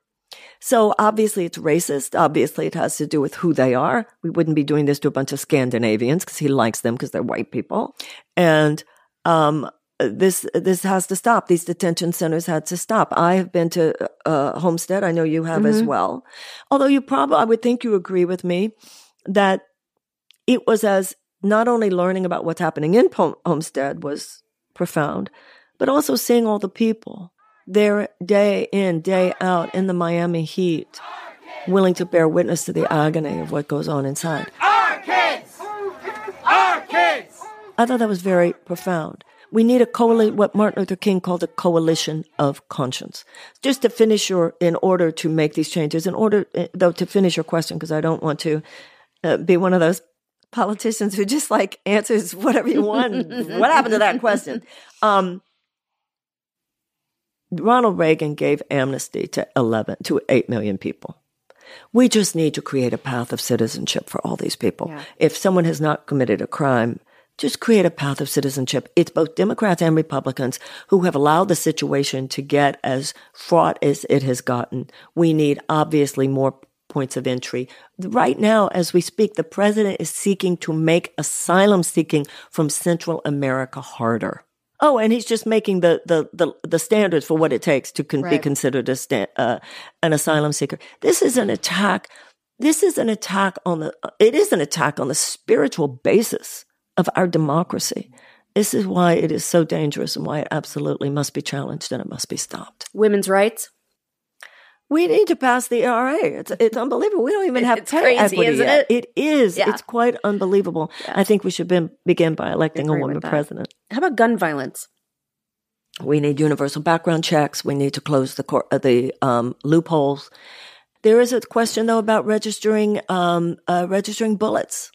So obviously it's racist. Obviously it has to do with who they are. We wouldn't be doing this to a bunch of Scandinavians because he likes them because they're white people. And, um, this this has to stop. These detention centers had to stop. I have been to uh, Homestead. I know you have mm-hmm. as well. Although you probably, I would think you agree with me that it was as not only learning about what's happening in Homestead was profound, but also seeing all the people there day in day out in the Miami heat, willing to bear witness to the agony of what goes on inside. Our kids, our kids. I thought that was very profound. We need a coalition, what Martin Luther King called a coalition of conscience. Just to finish your, in order to make these changes, in order, eh, though, to finish your question, because I don't want to uh, be one of those politicians who just like answers whatever you want. what happened to that question? Um, Ronald Reagan gave amnesty to 11 to 8 million people. We just need to create a path of citizenship for all these people. Yeah. If someone has not committed a crime, just create a path of citizenship. It's both Democrats and Republicans who have allowed the situation to get as fraught as it has gotten. We need obviously more points of entry. Right now, as we speak, the president is seeking to make asylum seeking from Central America harder. Oh, and he's just making the the the, the standards for what it takes to con- right. be considered a sta- uh, an asylum seeker. This is an attack. This is an attack on the. It is an attack on the spiritual basis of our democracy. This is why it is so dangerous and why it absolutely must be challenged and it must be stopped. Women's rights? We need to pass the ERA. It's it's unbelievable. We don't even have it's pay crazy, equity isn't yet. it? It is. Yeah. It's quite unbelievable. Yeah. I think we should be, begin by electing a woman president. How about gun violence? We need universal background checks. We need to close the cor- uh, the um, loopholes. There is a question though about registering um, uh, registering bullets.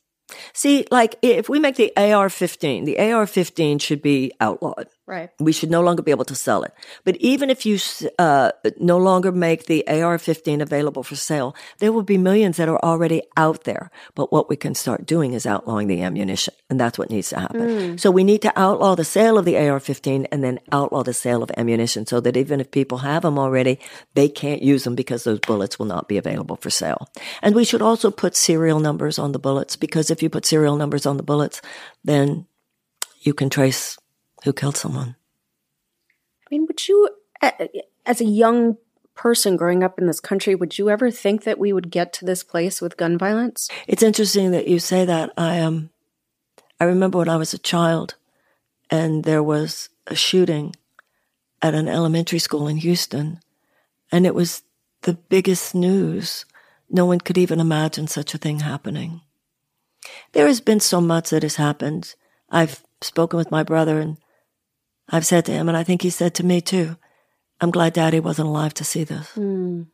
See, like if we make the AR 15, the AR 15 should be outlawed. Right. We should no longer be able to sell it. But even if you uh, no longer make the AR-15 available for sale, there will be millions that are already out there. But what we can start doing is outlawing the ammunition, and that's what needs to happen. Mm. So we need to outlaw the sale of the AR-15 and then outlaw the sale of ammunition, so that even if people have them already, they can't use them because those bullets will not be available for sale. And we should also put serial numbers on the bullets because if you put serial numbers on the bullets, then you can trace who killed someone. I mean, would you, as a young person growing up in this country, would you ever think that we would get to this place with gun violence? It's interesting that you say that. I um, I remember when I was a child, and there was a shooting at an elementary school in Houston, and it was the biggest news. No one could even imagine such a thing happening. There has been so much that has happened. I've spoken with my brother and I've said to him, and I think he said to me too, I'm glad daddy wasn't alive to see this. Mm.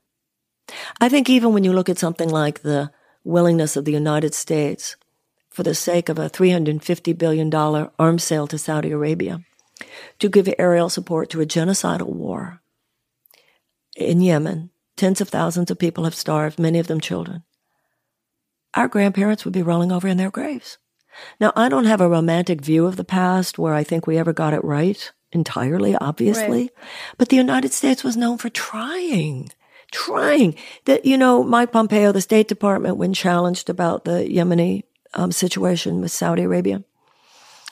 I think even when you look at something like the willingness of the United States for the sake of a $350 billion arms sale to Saudi Arabia to give aerial support to a genocidal war in Yemen, tens of thousands of people have starved, many of them children. Our grandparents would be rolling over in their graves. Now, I don't have a romantic view of the past where I think we ever got it right entirely, obviously. Right. But the United States was known for trying, trying. That, you know, Mike Pompeo, the State Department, when challenged about the Yemeni um, situation with Saudi Arabia,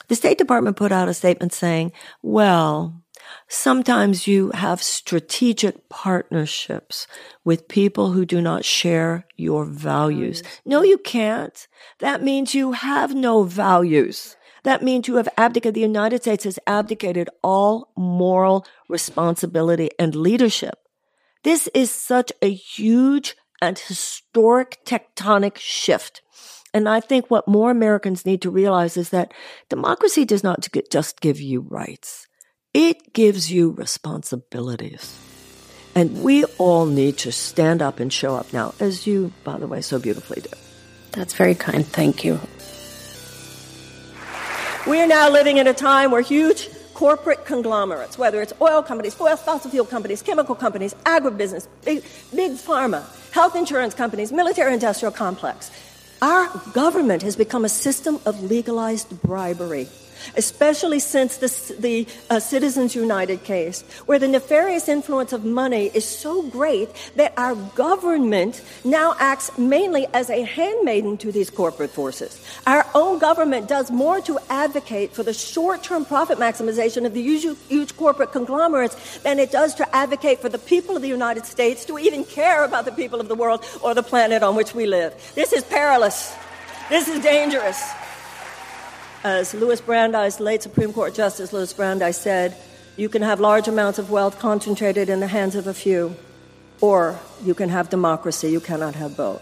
the State Department put out a statement saying, well, Sometimes you have strategic partnerships with people who do not share your values. Mm. No, you can't. That means you have no values. That means you have abdicated. The United States has abdicated all moral responsibility and leadership. This is such a huge and historic tectonic shift. And I think what more Americans need to realize is that democracy does not just give you rights. It gives you responsibilities. And we all need to stand up and show up now, as you, by the way, so beautifully do. That's very kind. Thank you. We are now living in a time where huge corporate conglomerates, whether it's oil companies, oil, fossil fuel companies, chemical companies, agribusiness, big, big pharma, health insurance companies, military industrial complex, our government has become a system of legalized bribery especially since the, the uh, Citizens United case, where the nefarious influence of money is so great that our government now acts mainly as a handmaiden to these corporate forces. Our own government does more to advocate for the short term profit maximization of the huge, huge corporate conglomerates than it does to advocate for the people of the United States to even care about the people of the world or the planet on which we live. This is perilous. This is dangerous as Louis Brandeis, late Supreme Court Justice Louis Brandeis said, you can have large amounts of wealth concentrated in the hands of a few, or you can have democracy. You cannot have both.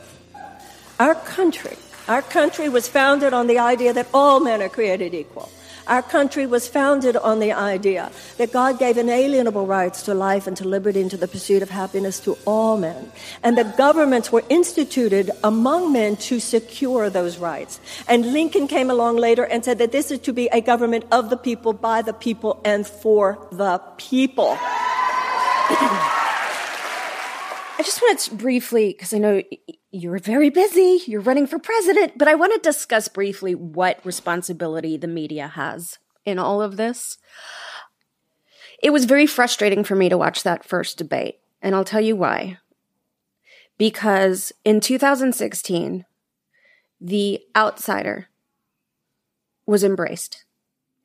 Our country, our country was founded on the idea that all men are created equal. Our country was founded on the idea that God gave inalienable rights to life and to liberty and to the pursuit of happiness to all men. And that governments were instituted among men to secure those rights. And Lincoln came along later and said that this is to be a government of the people, by the people, and for the people. I just want to briefly, because I know you're very busy, you're running for president, but I want to discuss briefly what responsibility the media has in all of this. It was very frustrating for me to watch that first debate, and I'll tell you why. Because in 2016, the outsider was embraced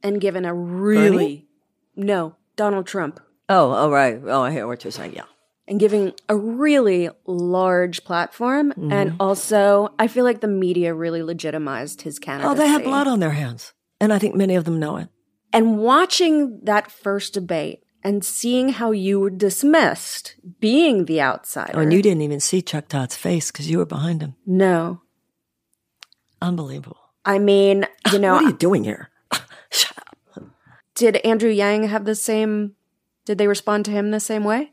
and given a really Bernie? no Donald Trump Oh, oh, right. Oh, I hear what you're saying. Yeah. And giving a really large platform. Mm-hmm. And also, I feel like the media really legitimized his candidacy. Oh, they have blood on their hands. And I think many of them know it. And watching that first debate and seeing how you were dismissed being the outsider. Oh, and you didn't even see Chuck Todd's face because you were behind him. No. Unbelievable. I mean, you know, what are you doing here? Shut up. did Andrew Yang have the same, did they respond to him the same way?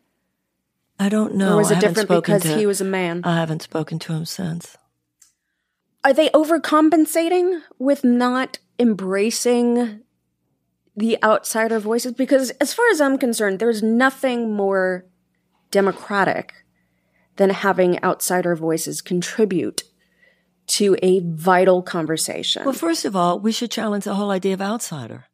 I don't know. Or was it different because to- he was a man? I haven't spoken to him since. Are they overcompensating with not embracing the outsider voices because as far as I'm concerned, there's nothing more democratic than having outsider voices contribute to a vital conversation. Well, first of all, we should challenge the whole idea of outsider.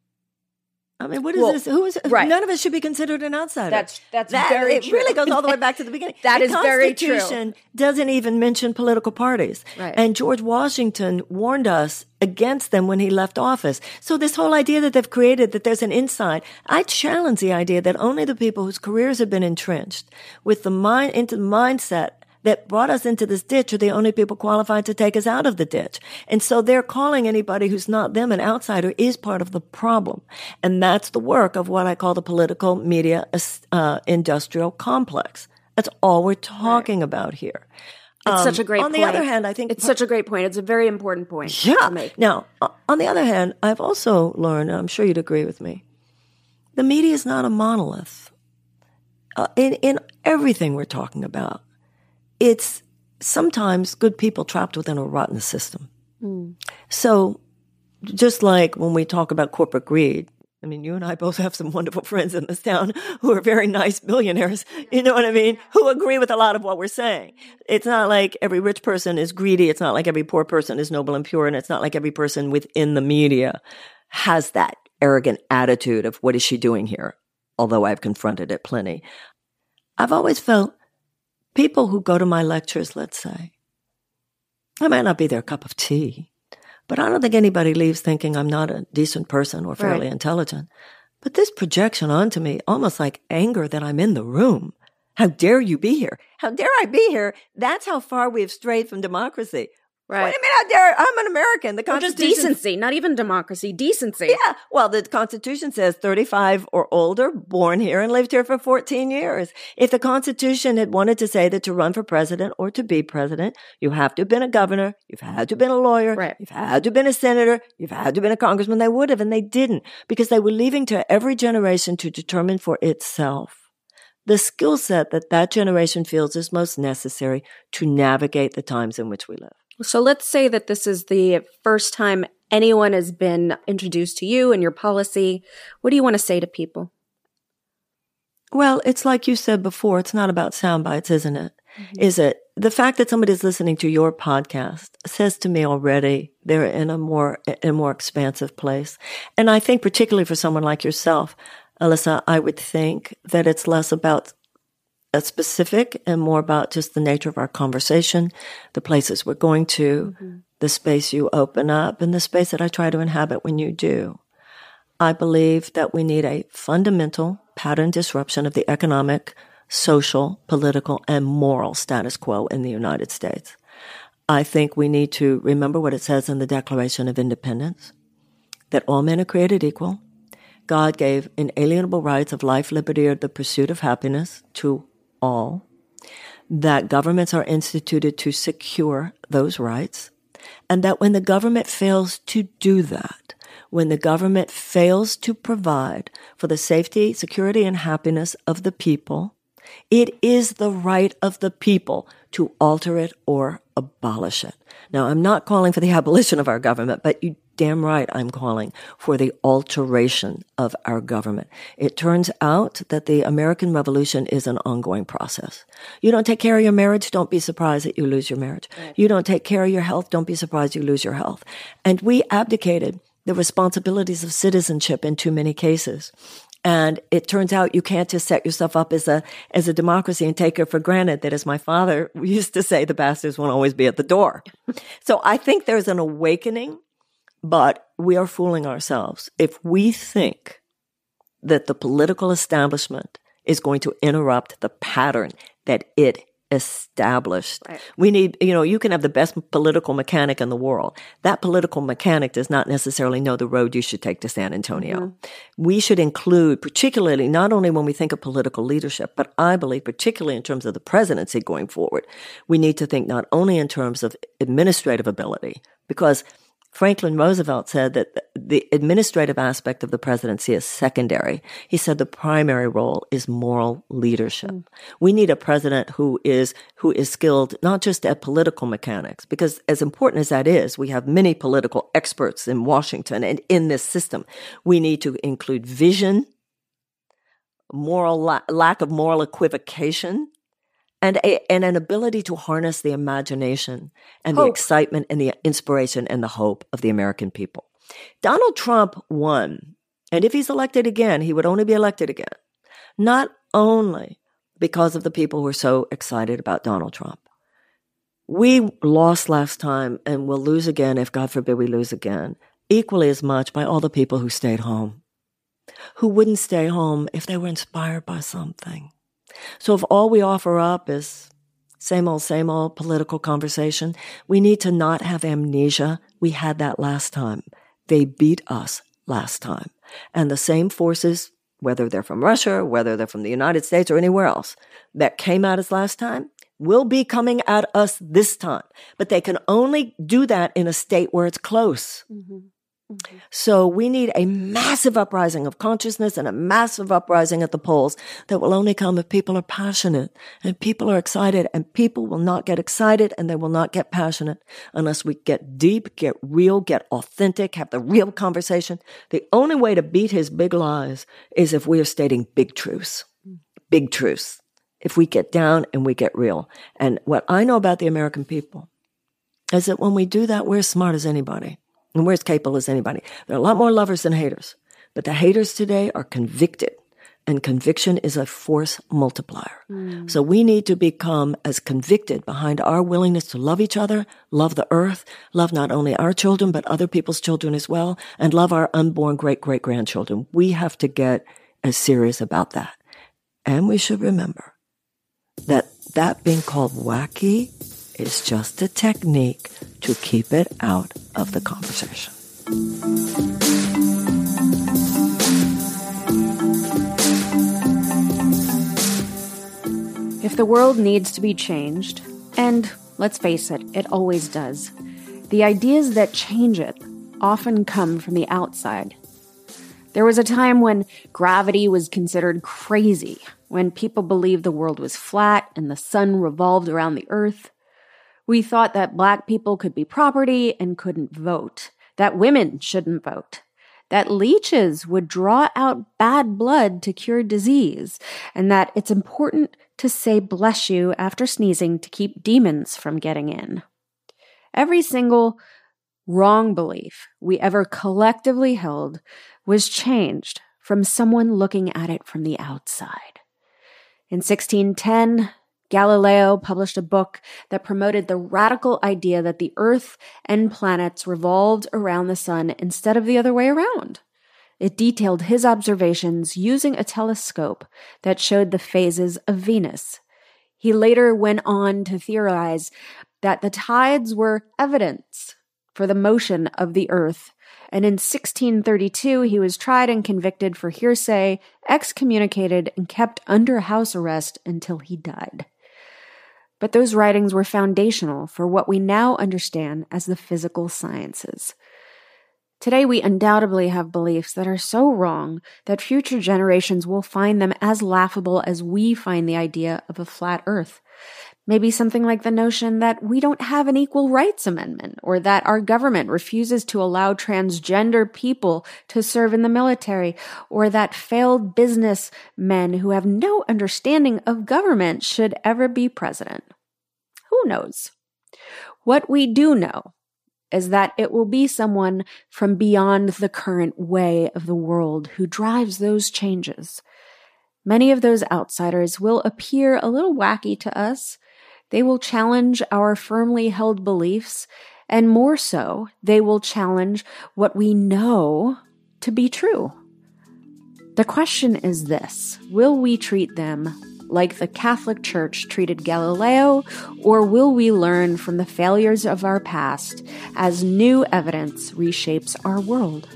I mean, what is Well, this? Who is? right. None of us should be considered an outsider. That's- that's That- very It true. really goes all the way back to the beginning. That the is very true. Constitution doesn't even mention political parties. Right. And George Washington warned us against them when he left office. So this whole idea that they've created that there's an inside, I challenge the idea that only the people whose careers have been entrenched with the mind into the mindset that brought us into this ditch are the only people qualified to take us out of the ditch. And so they're calling anybody who's not them an outsider is part of the problem. And that's the work of what I call the political media uh, industrial complex. That's all we're talking about here. It's Um, such a great point. on point. the other hand, I think it's such a great point. It's a very important point. yeah. to make. Now, on the other hand, I've also learned, and I'm sure you'd agree with me, the media is not a monolith. Uh, in, in everything we're talking about, it's sometimes good people trapped within a rotten system. Hmm. So, just like when we talk about corporate greed, I mean, you and I both have some wonderful friends in this town who are very nice billionaires. You know what I mean? Who agree with a lot of what we're saying. It's not like every rich person is greedy. It's not like every poor person is noble and pure. And it's not like every person within the media has that arrogant attitude of what is she doing here? Although I've confronted it plenty. I've always felt people who go to my lectures, let's say, I might not be their cup of tea, but I don't think anybody leaves thinking I'm not a decent person or fairly Right. intelligent. But this projection onto me, almost like anger that I'm in the room. How dare you be here? How dare I be here? That's how far we've strayed from democracy. Right. What do you mean, I'm an American? The Or just decency, not even democracy, decency. yeah. Well, the Constitution says 35 or older, born here and lived here for 14 years. If the Constitution had wanted to say that to run for president or to be president, you have to have been a governor, you've had to have been a lawyer, Right. you've had to have been a senator, you've had to have been a congressman. They would have, and they didn't because they were leaving to every generation to determine for itself the skill set that that generation feels is most necessary to navigate the times in which we live. So let's say that this is the first time anyone has been introduced to you and your policy. What do you want to say to people? Well, it's like you said before, it's not about sound bites, isn't it? Mm-hmm. Is it? The fact that somebody's listening to your podcast says to me already they're in a more, in a more expansive place. And I think particularly for someone like yourself, Alyssa, I would think that it's less about specific and more about just the nature of our conversation, the places we're going to, mm-hmm. the space you open up, and the space that I try to inhabit when you do. I believe that we need a fundamental pattern disruption of the economic, social, political, and moral status quo in the United States. I think we need to remember what it says in the Declaration of Independence that all men are created equal. God gave inalienable rights of life, liberty, or the pursuit of happiness to all. That governments are instituted to secure those rights. And that when the government fails to do that, when the government fails to provide for the safety, security, and happiness of the people, it is the right of the people to alter it or abolish it. Now, I'm not calling for the abolition of our government, but you damn right I'm calling for the alteration of our government. It turns out that the American Revolution is an ongoing process. You don't take care of your marriage, don't be surprised that you lose your marriage. You don't take care of your health, don't be surprised you lose your health. And we abdicated the responsibilities of citizenship in too many cases. And it turns out you can't just set yourself up as a, as a democracy and take it for granted that as my father used to say, the bastards won't always be at the door. so I think there's an awakening, but we are fooling ourselves. If we think that the political establishment is going to interrupt the pattern that it established. We need, you know, you can have the best political mechanic in the world. That political mechanic does not necessarily know the road you should take to San Antonio. Mm-hmm. We should include, particularly not only when we think of political leadership, but I believe particularly in terms of the presidency going forward, we need to think not only in terms of administrative ability, because Franklin Roosevelt said that the administrative aspect of the presidency is secondary. He said the primary role is moral leadership. Mm. We need a president who is, who is skilled not just at political mechanics, because as important as that is, we have many political experts in Washington and in this system. We need to include vision, moral, la- lack of moral equivocation, and, a, and an ability to harness the imagination and hope. the excitement and the inspiration and the hope of the American people. Donald Trump won. And if he's elected again, he would only be elected again, not only because of the people who are so excited about Donald Trump. We lost last time and will lose again if God forbid we lose again, equally as much by all the people who stayed home, who wouldn't stay home if they were inspired by something so if all we offer up is same old, same old political conversation, we need to not have amnesia. We had that last time. They beat us last time. And the same forces, whether they're from Russia, whether they're from the United States or anywhere else, that came at us last time, will be coming at us this time. But they can only do that in a state where it's close. Mm-hmm. Mm-hmm. So we need a massive uprising of consciousness and a massive uprising at the polls that will only come if people are passionate and people are excited and people will not get excited and they will not get passionate unless we get deep, get real, get authentic, have the real conversation. The only way to beat his big lies is if we are stating big truths, big truths. If we get down and we get real. And what I know about the American people is that when we do that, we're as smart as anybody. And we're as capable as anybody. There are a lot more lovers than haters, but the haters today are convicted and conviction is a force multiplier. Mm. So we need to become as convicted behind our willingness to love each other, love the earth, love not only our children, but other people's children as well, and love our unborn great great grandchildren. We have to get as serious about that. And we should remember that that being called wacky is just a technique to keep it out of the conversation. If the world needs to be changed, and let's face it, it always does, the ideas that change it often come from the outside. There was a time when gravity was considered crazy, when people believed the world was flat and the sun revolved around the earth. We thought that black people could be property and couldn't vote, that women shouldn't vote, that leeches would draw out bad blood to cure disease, and that it's important to say bless you after sneezing to keep demons from getting in. Every single wrong belief we ever collectively held was changed from someone looking at it from the outside. In 1610, Galileo published a book that promoted the radical idea that the Earth and planets revolved around the sun instead of the other way around. It detailed his observations using a telescope that showed the phases of Venus. He later went on to theorize that the tides were evidence for the motion of the Earth and in 1632 he was tried and convicted for hearsay, excommunicated, and kept under house arrest until he died. But those writings were foundational for what we now understand as the physical sciences. Today, we undoubtedly have beliefs that are so wrong that future generations will find them as laughable as we find the idea of a flat earth. Maybe something like the notion that we don't have an equal rights amendment, or that our government refuses to allow transgender people to serve in the military, or that failed businessmen who have no understanding of government should ever be president. Who knows? What we do know is that it will be someone from beyond the current way of the world who drives those changes. Many of those outsiders will appear a little wacky to us. They will challenge our firmly held beliefs, and more so, they will challenge what we know to be true. The question is this Will we treat them like the Catholic Church treated Galileo, or will we learn from the failures of our past as new evidence reshapes our world?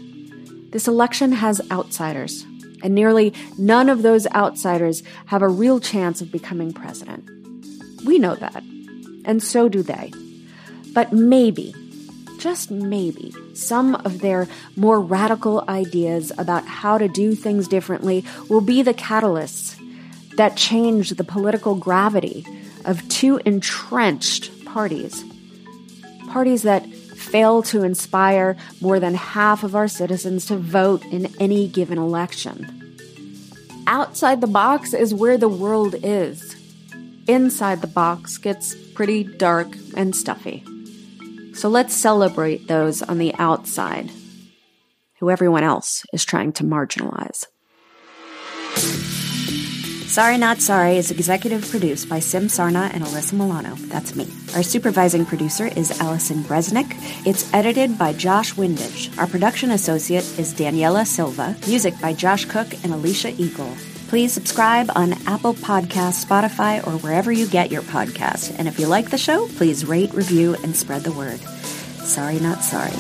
This election has outsiders, and nearly none of those outsiders have a real chance of becoming president. We know that, and so do they. But maybe, just maybe, some of their more radical ideas about how to do things differently will be the catalysts that change the political gravity of two entrenched parties. Parties that fail to inspire more than half of our citizens to vote in any given election. Outside the box is where the world is. Inside the box gets pretty dark and stuffy. So let's celebrate those on the outside, who everyone else is trying to marginalize. Sorry Not Sorry is executive produced by Sim Sarna and Alyssa Milano. That's me. Our supervising producer is Allison Bresnick. It's edited by Josh Windage. Our production associate is Daniela Silva. Music by Josh Cook and Alicia Eagle. Please subscribe on Apple Podcasts, Spotify, or wherever you get your podcasts. And if you like the show, please rate, review, and spread the word. Sorry, not sorry.